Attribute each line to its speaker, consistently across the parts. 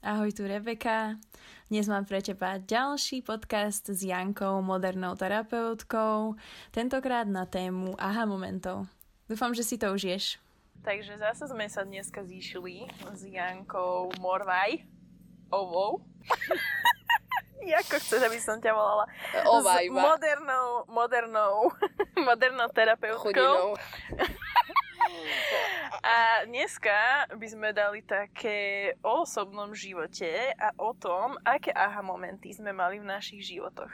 Speaker 1: Ahoj, tu Rebeka. Dnes mám pre teba ďalší podcast s Jankou, modernou terapeutkou, tentokrát na tému aha momentov. Dúfam, že si to užiješ. Takže zase sme sa dneska zišli s Jankou Morvaj. Ovou. Ako chceš, aby som ťa volala?
Speaker 2: Ova
Speaker 1: S modernou, modernou, modernou terapeutkou. A dneska by sme dali také o osobnom živote a o tom, aké aha momenty sme mali v našich životoch.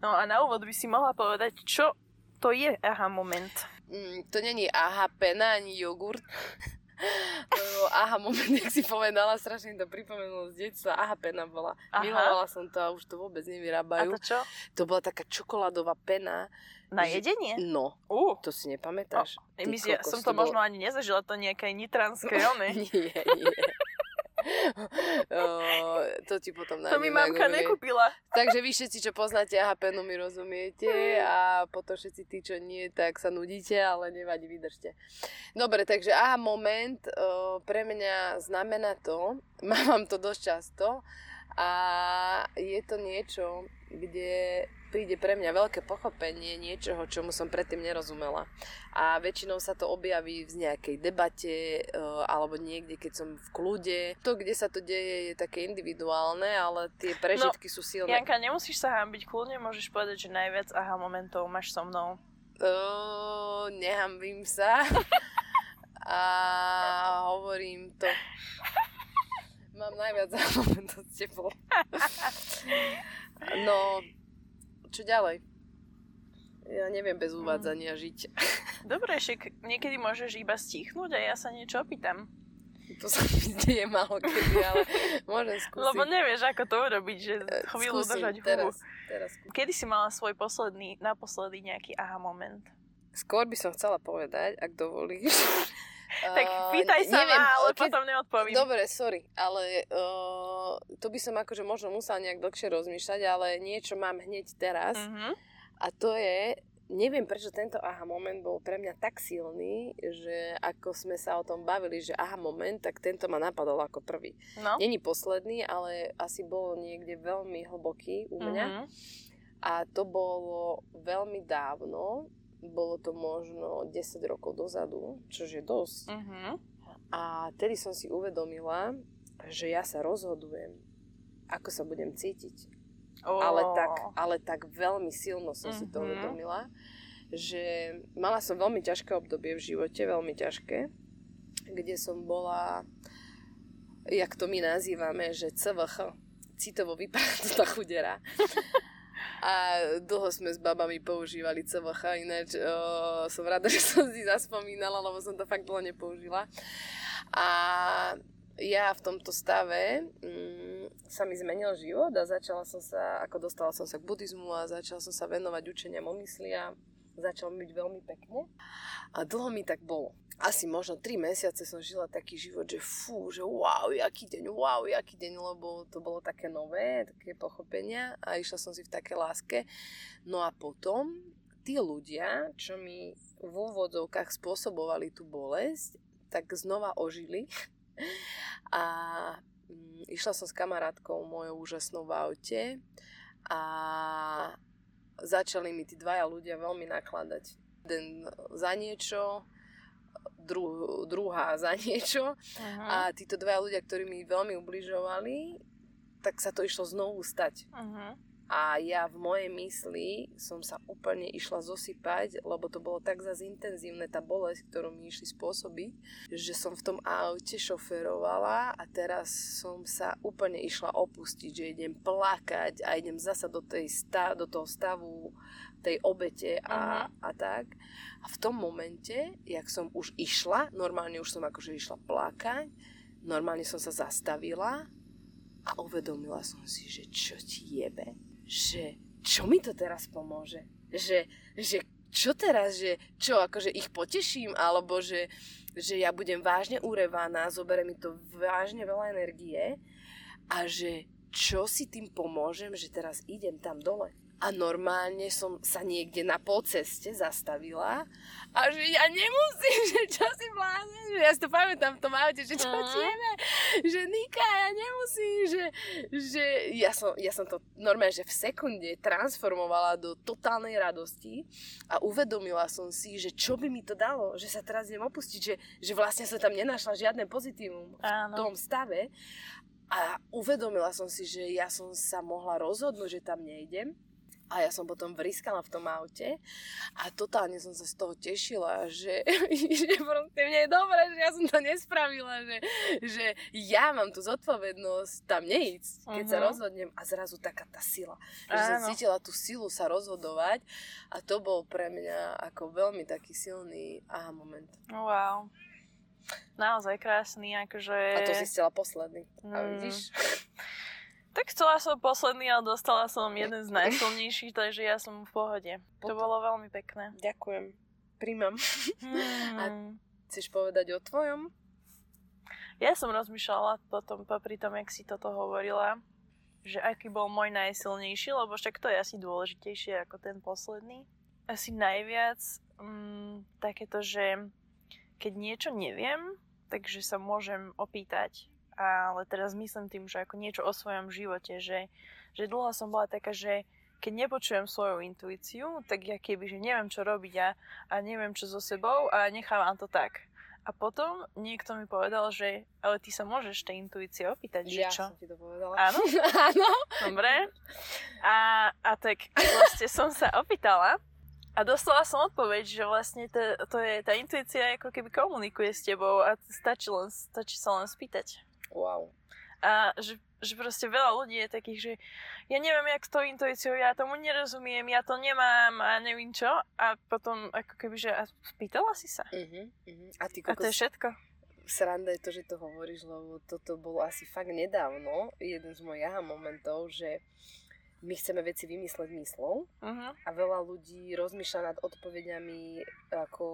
Speaker 1: No a na úvod by si mohla povedať, čo to je aha moment.
Speaker 2: Mm, to není aha pena ani jogurt. Lebo aha moment, jak si povedala, strašne to pripomenulo z detstva. Aha pena bola. Aha. Milovala som to a už to vôbec nevyrábajú.
Speaker 1: A to čo?
Speaker 2: To bola taká čokoládová pena.
Speaker 1: Na jedenie?
Speaker 2: No.
Speaker 1: Uh.
Speaker 2: To si nepamätáš?
Speaker 1: Oh, my ja som to, to možno ani nezažila, to nejaké nitranské, one.
Speaker 2: nie, nie. O, to ti potom nájdem.
Speaker 1: To mi mamka nekúpila.
Speaker 2: Takže vy všetci, čo poznáte AHPNu, mi rozumiete a potom všetci tí, čo nie, tak sa nudíte, ale nevadí, vydržte. Dobre, takže aha moment o, pre mňa znamená to, mám to dosť často a je to niečo, kde príde pre mňa veľké pochopenie niečoho, čomu som predtým nerozumela. A väčšinou sa to objaví v nejakej debate eh, alebo niekde, keď som v kľude. To, kde sa to deje, je také individuálne, ale tie prežitky
Speaker 1: no,
Speaker 2: sú silné.
Speaker 1: Janka, nemusíš sa hambiť, kľudne môžeš povedať, že najviac aha momentov máš so mnou.
Speaker 2: Uh, nehambím sa. a hovorím to. Mám najviac aha momentov s tebou. no, čo ďalej? Ja neviem bez mm. uvádzania žiť.
Speaker 1: Dobre, však niekedy môžeš iba stichnúť a ja sa niečo opýtam.
Speaker 2: To sa mi deje málo kedy, ale môžem skúsiť.
Speaker 1: Lebo nevieš, ako to urobiť, že
Speaker 2: e,
Speaker 1: chvíľu držať
Speaker 2: teraz, teraz
Speaker 1: Kedy si mala svoj posledný, naposledy nejaký aha moment?
Speaker 2: Skôr by som chcela povedať, ak dovolíš.
Speaker 1: tak pýtaj sa neviem, ma, ale keď... potom neodpovím.
Speaker 2: Dobre, sorry, ale uh, to by som akože možno musela nejak dlhšie rozmýšľať, ale niečo mám hneď teraz. Uh-huh. A to je, neviem prečo tento aha moment bol pre mňa tak silný, že ako sme sa o tom bavili, že aha moment, tak tento ma napadol ako prvý. No. Není posledný, ale asi bol niekde veľmi hlboký u mňa. Uh-huh. A to bolo veľmi dávno, bolo to možno 10 rokov dozadu, čo je dosť. Uh-huh. A tedy som si uvedomila, že ja sa rozhodujem, ako sa budem cítiť. Oh. Ale, tak, ale tak veľmi silno som uh-huh. si to mhm. uvedomila, že mala som veľmi ťažké obdobie v živote, veľmi ťažké, kde som bola, jak to my nazývame, že CVH, citovo vypadnutá chudera. a dlho sme s babami používali CVH, ináč o, som rada, že som si zaspomínala, lebo som to fakt dlho nepoužila. A ja v tomto stave mm, sa mi zmenil život a začala som sa, ako dostala som sa k buddhizmu a začala som sa venovať učeniam o mysli a začal byť veľmi pekne. A dlho mi tak bolo asi možno 3 mesiace som žila taký život, že fú, že wow, jaký deň, wow, jaký deň, lebo to bolo také nové, také pochopenia a išla som si v také láske. No a potom tí ľudia, čo mi v úvodzovkách spôsobovali tú bolesť, tak znova ožili a mm, išla som s kamarátkou mojou úžasnou v aute a začali mi tí dvaja ľudia veľmi nakladať. Jeden za niečo, dru, druhá za niečo uh-huh. a títo dva ľudia, ktorí mi veľmi ubližovali, tak sa to išlo znovu stať. Uh-huh. A ja v mojej mysli som sa úplne išla zosypať, lebo to bolo tak zase intenzívne, tá bolesť, ktorú mi išli spôsobiť, že som v tom aute šoferovala a teraz som sa úplne išla opustiť, že idem plakať a idem zasa do, tej stav, do toho stavu tej obete a, uh-huh. a tak. A v tom momente, jak som už išla, normálne už som akože išla plakať, normálne som sa zastavila a uvedomila som si, že čo ti jebe že čo mi to teraz pomôže? Že, že čo teraz, že čo, akože ich poteším, alebo že, že ja budem vážne urevaná, zobere mi to vážne veľa energie a že čo si tým pomôžem, že teraz idem tam dole. A normálne som sa niekde na polceste zastavila a že ja nemusím, že čo si blázne, že ja si to pamätám v tom aute, že čo tieme, že Nika, ja nemusím, že, že ja, som, ja som to normálne, že v sekunde transformovala do totálnej radosti a uvedomila som si, že čo by mi to dalo, že sa teraz idem opustiť, že, že vlastne sa tam nenašla žiadne pozitívum v tom stave a uvedomila som si, že ja som sa mohla rozhodnúť, že tam nejdem a ja som potom vriskala v tom aute a totálne som sa z toho tešila, že, že proste mne je dobré, že ja som to nespravila, že, že ja mám tú zodpovednosť tam neísť, keď uh-huh. sa mhm. rozhodnem a zrazu taká tá sila. Že Áno. som cítila tú silu sa rozhodovať a to bol pre mňa ako veľmi taký silný aha moment.
Speaker 3: Wow. Naozaj krásny, akože...
Speaker 2: A to si chcela posledný. Mm. A vidíš?
Speaker 3: Tak chcela som posledný, ale dostala som jeden z najsilnejších, takže ja som v pohode. Potom. To bolo veľmi pekné.
Speaker 2: Ďakujem. Príjmam. Hmm. A chceš povedať o tvojom?
Speaker 3: Ja som rozmýšľala potom, popri tom, jak si toto hovorila, že aký bol môj najsilnejší, lebo však to je asi dôležitejšie ako ten posledný. Asi najviac mm, takéto, že keď niečo neviem, takže sa môžem opýtať ale teraz myslím tým, že ako niečo o svojom živote, že, že dlho som bola taká, že keď nepočujem svoju intuíciu, tak ja keby, že neviem, čo robiť a, a neviem, čo so sebou a nechávam to tak. A potom niekto mi povedal, že ale ty sa môžeš tej intuície opýtať, že
Speaker 2: ja
Speaker 3: čo?
Speaker 2: som ti to povedala.
Speaker 3: Áno?
Speaker 2: Áno.
Speaker 3: Dobre. A, a tak vlastne som sa opýtala a dostala som odpoveď, že vlastne to, to je, tá intuícia ako keby komunikuje s tebou a stačí, len, stačí sa len spýtať.
Speaker 2: Wow.
Speaker 3: A že, že proste veľa ľudí je takých, že ja neviem, jak s tou intuíciou, ja tomu nerozumiem, ja to nemám a neviem čo. A potom ako keby, že a spýtala si sa.
Speaker 2: Uh-huh, uh-huh. A, ty,
Speaker 3: a to je všetko.
Speaker 2: Sranda je to, že to hovoríš, lebo toto bolo asi fakt nedávno, jeden z mojich aha momentov, že my chceme veci vymysleť myslou uh-huh. a veľa ľudí rozmýšľa nad odpovediami ako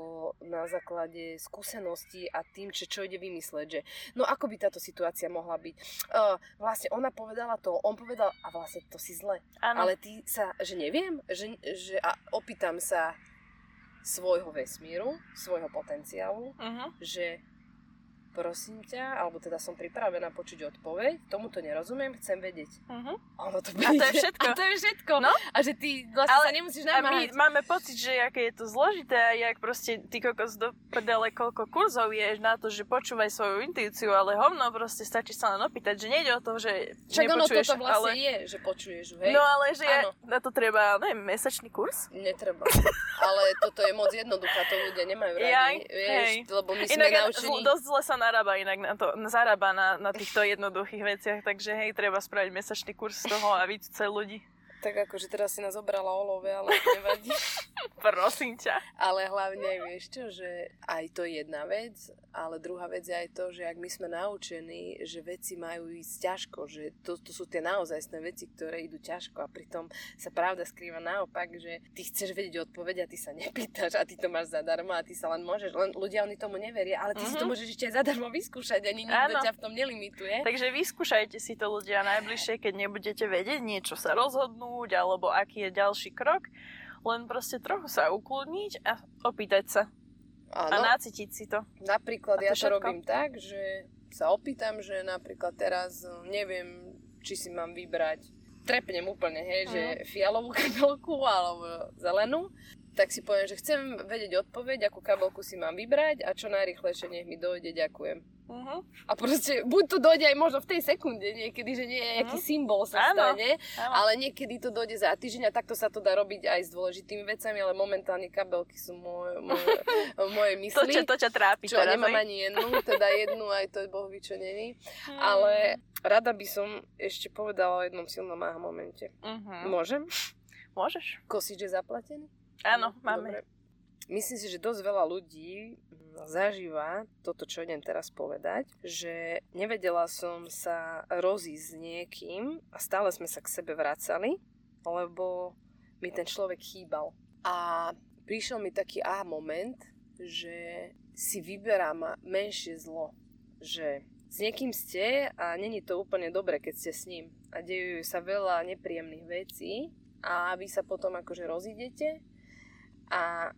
Speaker 2: na základe skúseností a tým, čo, čo ide vymysleť, že no ako by táto situácia mohla byť. Uh, vlastne ona povedala to, on povedal a vlastne to si zle. Ano. Ale ty sa, že neviem, že, že a opýtam sa svojho vesmíru, svojho potenciálu, uh-huh. že prosím ťa, alebo teda som pripravená počuť odpoveď, tomuto nerozumiem, chcem vedieť. Uh-huh. Ono to
Speaker 3: a to je všetko.
Speaker 2: A to je všetko. No? A že ty vlastne Ale, sa nemusíš namáhať.
Speaker 3: A my máme pocit, že aké je to zložité a jak proste ty kokos do prdele, koľko kurzov je na to, že počúvaj svoju intuíciu, ale hovno proste stačí sa len opýtať, že nejde o to, že nepočuješ.
Speaker 2: ono toto vlastne ale... je, že počuješ hej?
Speaker 3: No ale že ja, na to treba, neviem, mesačný kurz?
Speaker 2: Netreba. ale toto je moc jednoduché, to ľudia nemajú radi, Jaj, vieš, hej. lebo my sme Inak naučení...
Speaker 3: dosť zle sa narába inak na to, zarába na, na týchto jednoduchých veciach, takže hej, treba spraviť mesačný kurz z toho a vycúcať ľudí.
Speaker 2: Tak akože teraz si nás obrala olove, ale nevadí.
Speaker 3: Prosím ťa.
Speaker 2: Ale hlavne, vieš čo, že aj to je jedna vec, ale druhá vec je aj to, že ak my sme naučení, že veci majú ísť ťažko, že to, to sú tie naozajstné veci, ktoré idú ťažko a pritom sa pravda skrýva naopak, že ty chceš vedieť odpoveď a ty sa nepýtaš a ty to máš zadarmo a ty sa len môžeš, len ľudia oni tomu neveria, ale ty uh-huh. si to mhm. môžeš ešte aj zadarmo vyskúšať, ani nikto ťa v tom nelimituje.
Speaker 3: Takže vyskúšajte si to ľudia najbližšie, keď nebudete vedieť niečo sa rozhodnúť, alebo aký je ďalší krok. Len proste trochu sa ukludniť a opýtať sa. Áno. A nacítiť si to.
Speaker 2: Napríklad to ja to robím tak, že sa opýtam, že napríklad teraz eh, neviem, či si mám vybrať trepnem úplne, hej, mm. že mhm. fialovú kabelku alebo zelenú, tak si poviem, že chcem vedieť odpoveď, akú kabelku si mám vybrať a čo najrychlejšie nech mi dojde, ďakujem. Uh-huh. A proste, buď to dojde aj možno v tej sekunde niekedy, že nie nejaký uh-huh. symbol sa áno, stane, áno. ale niekedy to dojde za týždeň a takto sa to dá robiť aj s dôležitými vecami, ale momentálne kabelky sú moje, moje, moje mysli.
Speaker 3: To, čo, to, čo trápi
Speaker 2: čo, teraz, nemám aj? ani jednu, teda jednu, aj to je boh čo není. Hmm. Ale rada by som ešte povedala o jednom silnom aha momente. Uh-huh. Môžem?
Speaker 3: Môžeš.
Speaker 2: Kosič je zaplatený?
Speaker 3: Áno, máme. Dobre.
Speaker 2: Myslím si, že dosť veľa ľudí zažíva toto, čo idem teraz povedať, že nevedela som sa rozísť s niekým a stále sme sa k sebe vracali, lebo mi ten človek chýbal. A prišiel mi taký aha moment, že si vyberám menšie zlo. Že s niekým ste a není to úplne dobre, keď ste s ním. A dejú sa veľa nepríjemných vecí a vy sa potom akože rozídete a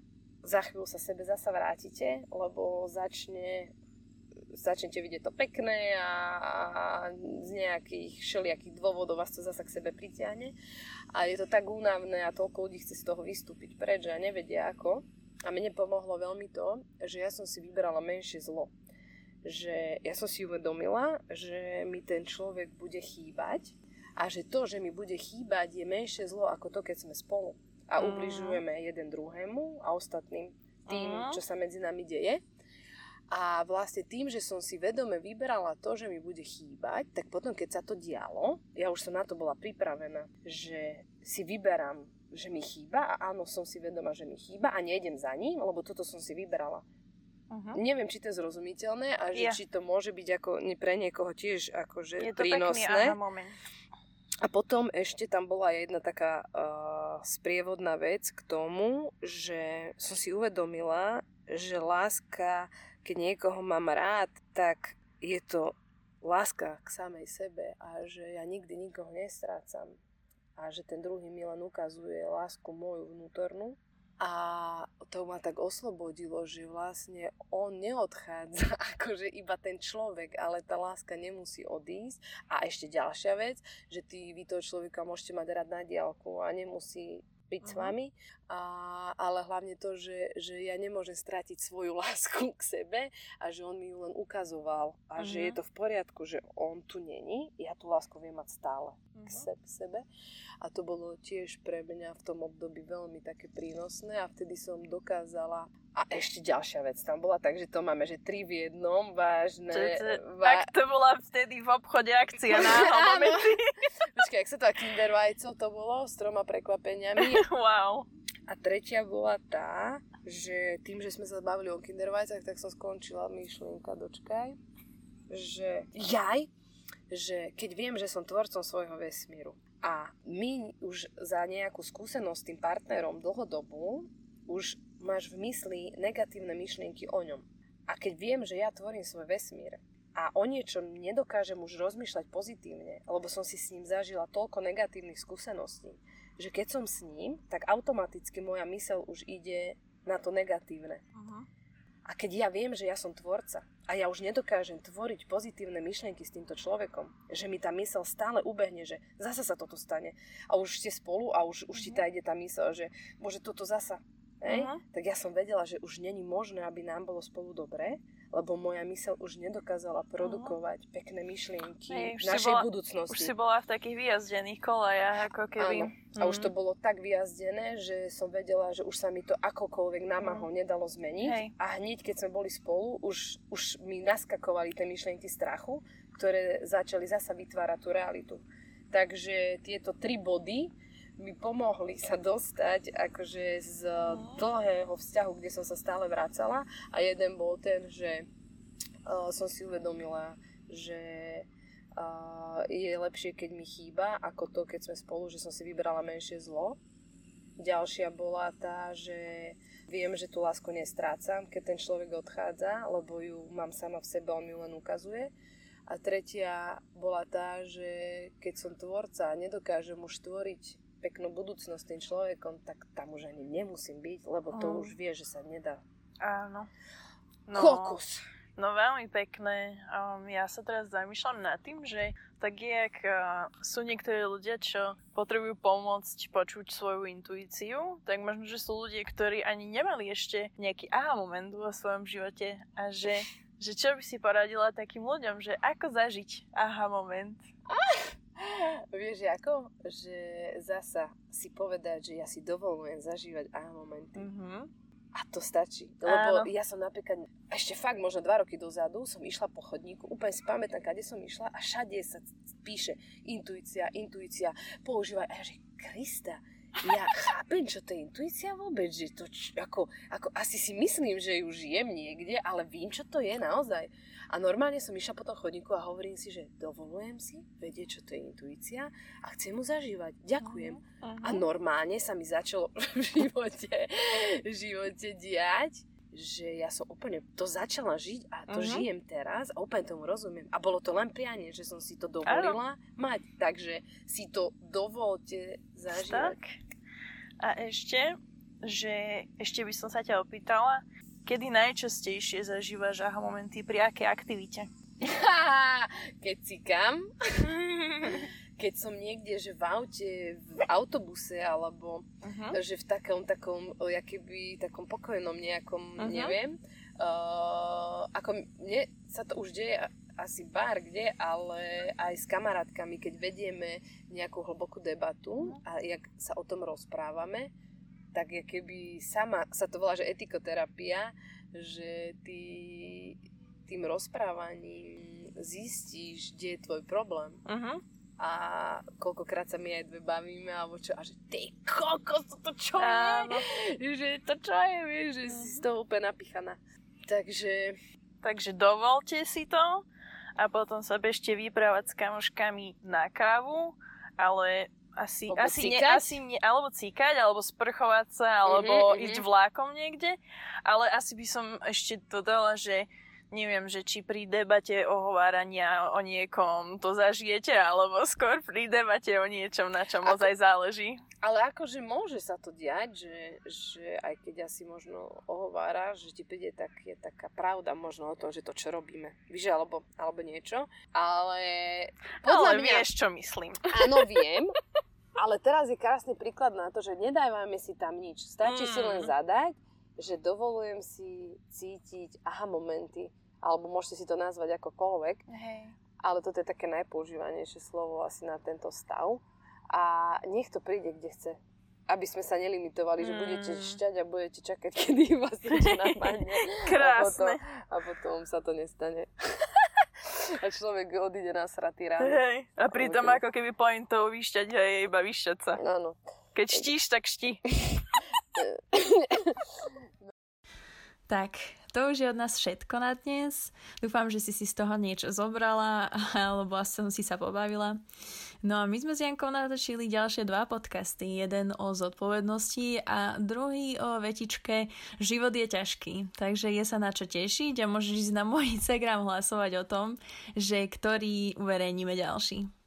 Speaker 2: za chvíľu sa sebe zasa vrátite, lebo začne začnete vidieť to pekné a z nejakých všelijakých dôvodov vás to zasa k sebe pritiahne a je to tak únavné a toľko ľudí chce z toho vystúpiť preč a nevedia ako. A mne pomohlo veľmi to, že ja som si vybrala menšie zlo. Že ja som si uvedomila, že mi ten človek bude chýbať a že to, že mi bude chýbať, je menšie zlo ako to, keď sme spolu a mm. ubližujeme jeden druhému a ostatným tým, mm. čo sa medzi nami deje. A vlastne tým, že som si vedome vyberala to, že mi bude chýbať, tak potom, keď sa to dialo, ja už som na to bola pripravená, že si vyberám, že mi chýba a áno, som si vedoma, že mi chýba a nejdem za ním, lebo toto som si vyberala. Uh-huh. Neviem, či to je zrozumiteľné a že, yeah. či to môže byť ako pre niekoho tiež akože je to prínosné. Pekný, moment. A potom ešte tam bola jedna taká uh, sprievodná vec k tomu, že som si uvedomila, že láska, keď niekoho mám rád, tak je to láska k samej sebe a že ja nikdy nikoho nestrácam a že ten druhý mi len ukazuje lásku moju vnútornú a to ma tak oslobodilo, že vlastne on neodchádza akože iba ten človek, ale tá láska nemusí odísť. A ešte ďalšia vec, že ty, vy toho človeka môžete mať rád na diálku a nemusí byť uh-huh. s mhm. vami, a, ale hlavne to, že, že ja nemôžem stratiť svoju lásku k sebe a že on mi ju len ukazoval a uh-huh. že je mhm. to v poriadku, že on tu není, ja tú lásku viem mať stále uh-huh. k sebe, sebe. A to bolo tiež pre mňa v tom období veľmi také prínosné a vtedy som dokázala a ešte ďalšia vec tam bola, takže to máme, že tri v jednom, vážne.
Speaker 3: Va... Tak to bola vtedy v obchode akcia na momenty.
Speaker 2: Počkaj, jak sa to Kinder Vajco to bolo s troma prekvapeniami.
Speaker 3: wow.
Speaker 2: A tretia bola tá, že tým, že sme sa bavili o Kinder Vajcach, tak som skončila myšlienka, dočkaj, že jaj, že keď viem, že som tvorcom svojho vesmíru a my už za nejakú skúsenosť s tým partnerom dlhodobú už máš v mysli negatívne myšlienky o ňom. A keď viem, že ja tvorím svoj vesmír a o niečom nedokážem už rozmýšľať pozitívne, lebo som si s ním zažila toľko negatívnych skúseností, že keď som s ním, tak automaticky moja mysel už ide na to negatívne. Uh-huh. A keď ja viem, že ja som tvorca a ja už nedokážem tvoriť pozitívne myšlienky s týmto človekom, že mi tá mysel stále ubehne, že zasa sa toto stane a už ste spolu a už, už ti tá ide tá mysel, že môže toto zasa Hej? Uh-huh. Tak ja som vedela, že už není možné, aby nám bolo spolu dobré, lebo moja mysel už nedokázala produkovať uh-huh. pekné myšlienky Hej, v našej
Speaker 3: bola,
Speaker 2: budúcnosti.
Speaker 3: Už si bola v takých vyjazdených kolejach, ako keby.
Speaker 2: Áno. Uh-huh. A už to bolo tak vyjazdené, že som vedela, že už sa mi to akokoľvek námahou uh-huh. nedalo zmeniť. Hej. A hneď, keď sme boli spolu, už, už mi naskakovali tie myšlienky strachu, ktoré začali zasa vytvárať tú realitu. Takže tieto tri body mi pomohli sa dostať akože z dlhého vzťahu, kde som sa stále vracala a jeden bol ten, že uh, som si uvedomila, že uh, je lepšie, keď mi chýba, ako to, keď sme spolu, že som si vybrala menšie zlo. Ďalšia bola tá, že viem, že tú lásku nestrácam, keď ten človek odchádza, lebo ju mám sama v sebe, on mi len ukazuje. A tretia bola tá, že keď som tvorca nedokážem už tvoriť peknú budúcnosť s tým človekom, tak tam už ani nemusím byť, lebo to mm. už vie, že sa nedá.
Speaker 3: Áno.
Speaker 2: No, Kokus.
Speaker 3: No veľmi pekné. Um, ja sa teraz zamýšľam nad tým, že tak je, ak uh, sú niektorí ľudia, čo potrebujú pomôcť počuť svoju intuíciu, tak možno, že sú ľudia, ktorí ani nemali ešte nejaký aha moment vo svojom živote a že, že čo by si poradila takým ľuďom, že ako zažiť aha moment? Ah!
Speaker 2: Vieš ako? Že zasa si povedať, že ja si dovolujem zažívať aha momenty. Mm-hmm. A to stačí. Lebo Áno. ja som napríklad, ešte fakt možno dva roky dozadu, som išla po chodníku, úplne si pamätám, kade som išla a všade sa píše intuícia, intuícia, používaj. A ja že, Krista, ja chápem, čo to je intuícia vôbec, že to, č, ako, ako, asi si myslím, že ju žijem niekde, ale vím, čo to je naozaj. A normálne som išla po tom chodníku a hovorím si, že dovolujem si vedieť, čo to je intuícia a chcem mu zažívať. Ďakujem. Uh-huh. A normálne sa mi začalo v živote, v živote diať, že ja som úplne to začala žiť a to uh-huh. žijem teraz a úplne tomu rozumiem. A bolo to len prianie, že som si to dovolila ano. mať. Takže si to dovolte zažívať. Tak.
Speaker 3: A ešte, že ešte by som sa ťa opýtala, kedy najčastejšie zažívaš aha momenty pri akej aktivite?
Speaker 2: Keď si kam? keď som niekde, že v aute, v autobuse, alebo uh-huh. že v takom, takom, keby, takom pokojnom nejakom, uh-huh. neviem. Uh, ako mne sa to už deje asi bar kde, ale aj s kamarátkami, keď vedieme nejakú hlbokú debatu uh-huh. a jak sa o tom rozprávame, tak je keby sama, sa to volá, že etikoterapia, že ty tým rozprávaním zistíš, kde je tvoj problém. Uh-huh a koľkokrát sa my aj dve bavíme, alebo čo, a že ty kokos, to čo Áno. je? Že to čo je, vieš, že si z toho úplne napichaná. Takže...
Speaker 3: Takže dovolte si to a potom sa bežte vyprávať s kamoškami na kávu, ale asi, alebo asi, ne, asi ne, alebo cíkať, alebo sprchovať sa, alebo mm-hmm, ísť vlákom niekde, ale asi by som ešte dodala, že neviem, že či pri debate ohovárania o niekom to zažijete, alebo skôr pri debate o niečom, na čom ozaj záleží.
Speaker 2: Ale akože môže sa to diať, že, že aj keď asi možno ohováraš, že ti príde tak, je taká pravda možno o tom, že to čo robíme, víš, alebo, alebo niečo, ale
Speaker 3: podľa ale mňa... vieš, čo myslím.
Speaker 2: Áno, viem, ale teraz je krásny príklad na to, že nedávame si tam nič. Stačí mm. si len mm. zadať, že dovolujem si cítiť aha momenty, alebo môžete si to nazvať akokoľvek, Hej. ale toto je také najpoužívanejšie slovo asi na tento stav. A nech to príde, kde chce. Aby sme sa nelimitovali, mm. že budete mm. šťať a budete čakať, kedy vás niečo napadne.
Speaker 3: Krásne.
Speaker 2: A potom, a potom sa to nestane. a človek odíde na sratý ráno.
Speaker 3: Hej. A pritom ako keby pointou vyšťať je iba vyšťať sa.
Speaker 2: Áno.
Speaker 3: Keď štíš, tak ští.
Speaker 1: Tak, to už je od nás všetko na dnes. Dúfam, že si si z toho niečo zobrala, alebo aspoň si sa pobavila. No a my sme s Jankou natočili ďalšie dva podcasty. Jeden o zodpovednosti a druhý o vetičke Život je ťažký. Takže je sa na čo tešiť a môžeš ísť na môj Instagram hlasovať o tom, že ktorý uverejníme ďalší.